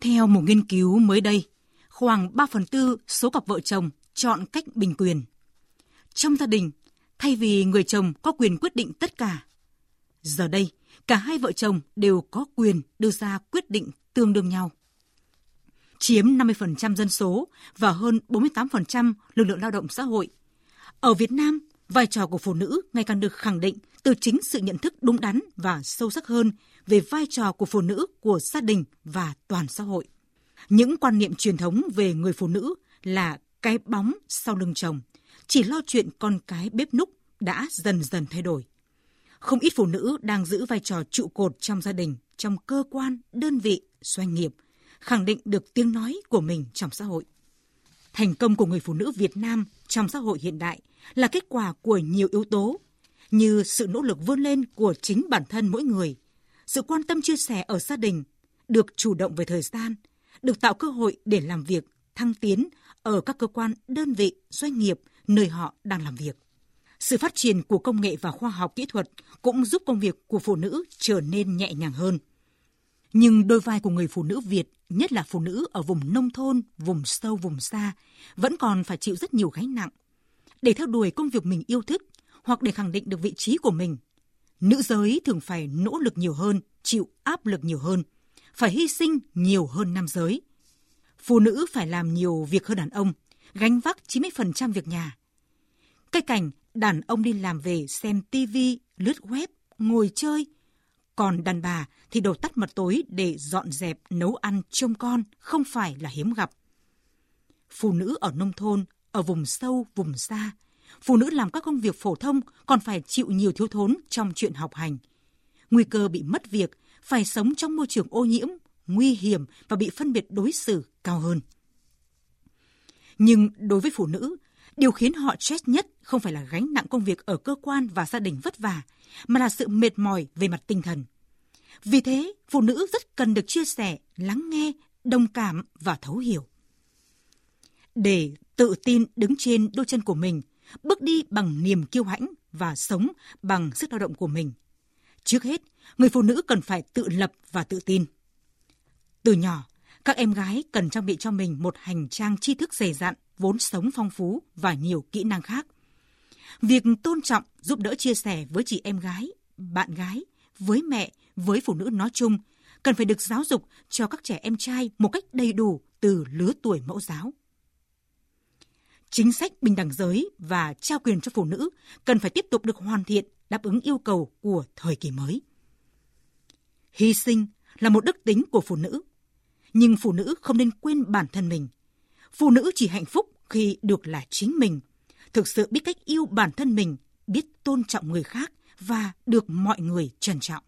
Theo một nghiên cứu mới đây, khoảng 3 phần tư số cặp vợ chồng chọn cách bình quyền. Trong gia đình, thay vì người chồng có quyền quyết định tất cả, giờ đây cả hai vợ chồng đều có quyền đưa ra quyết định tương đương nhau. Chiếm 50% dân số và hơn 48% lực lượng lao động xã hội. Ở Việt Nam, vai trò của phụ nữ ngày càng được khẳng định từ chính sự nhận thức đúng đắn và sâu sắc hơn về vai trò của phụ nữ của gia đình và toàn xã hội. Những quan niệm truyền thống về người phụ nữ là cái bóng sau lưng chồng, chỉ lo chuyện con cái bếp núc đã dần dần thay đổi. Không ít phụ nữ đang giữ vai trò trụ cột trong gia đình, trong cơ quan, đơn vị, doanh nghiệp, khẳng định được tiếng nói của mình trong xã hội. Thành công của người phụ nữ Việt Nam trong xã hội hiện đại là kết quả của nhiều yếu tố như sự nỗ lực vươn lên của chính bản thân mỗi người, sự quan tâm chia sẻ ở gia đình, được chủ động về thời gian, được tạo cơ hội để làm việc, thăng tiến ở các cơ quan, đơn vị, doanh nghiệp nơi họ đang làm việc. Sự phát triển của công nghệ và khoa học kỹ thuật cũng giúp công việc của phụ nữ trở nên nhẹ nhàng hơn. Nhưng đôi vai của người phụ nữ Việt, nhất là phụ nữ ở vùng nông thôn, vùng sâu, vùng xa, vẫn còn phải chịu rất nhiều gánh nặng. Để theo đuổi công việc mình yêu thích hoặc để khẳng định được vị trí của mình, nữ giới thường phải nỗ lực nhiều hơn, chịu áp lực nhiều hơn, phải hy sinh nhiều hơn nam giới. Phụ nữ phải làm nhiều việc hơn đàn ông, gánh vác 90% việc nhà. Cái cảnh đàn ông đi làm về xem tivi, lướt web, ngồi chơi. Còn đàn bà thì đầu tắt mặt tối để dọn dẹp, nấu ăn, trông con không phải là hiếm gặp. Phụ nữ ở nông thôn, ở vùng sâu, vùng xa, phụ nữ làm các công việc phổ thông còn phải chịu nhiều thiếu thốn trong chuyện học hành. Nguy cơ bị mất việc, phải sống trong môi trường ô nhiễm, nguy hiểm và bị phân biệt đối xử cao hơn. Nhưng đối với phụ nữ, điều khiến họ stress nhất không phải là gánh nặng công việc ở cơ quan và gia đình vất vả, mà là sự mệt mỏi về mặt tinh thần. Vì thế, phụ nữ rất cần được chia sẻ, lắng nghe, đồng cảm và thấu hiểu. Để tự tin đứng trên đôi chân của mình, bước đi bằng niềm kiêu hãnh và sống bằng sức lao động của mình. Trước hết, người phụ nữ cần phải tự lập và tự tin. Từ nhỏ, các em gái cần trang bị cho mình một hành trang tri thức dày dặn, vốn sống phong phú và nhiều kỹ năng khác. Việc tôn trọng, giúp đỡ chia sẻ với chị em gái, bạn gái, với mẹ, với phụ nữ nói chung, cần phải được giáo dục cho các trẻ em trai một cách đầy đủ từ lứa tuổi mẫu giáo. Chính sách bình đẳng giới và trao quyền cho phụ nữ cần phải tiếp tục được hoàn thiện đáp ứng yêu cầu của thời kỳ mới. Hy sinh là một đức tính của phụ nữ, nhưng phụ nữ không nên quên bản thân mình. Phụ nữ chỉ hạnh phúc khi được là chính mình, thực sự biết cách yêu bản thân mình, biết tôn trọng người khác và được mọi người trân trọng.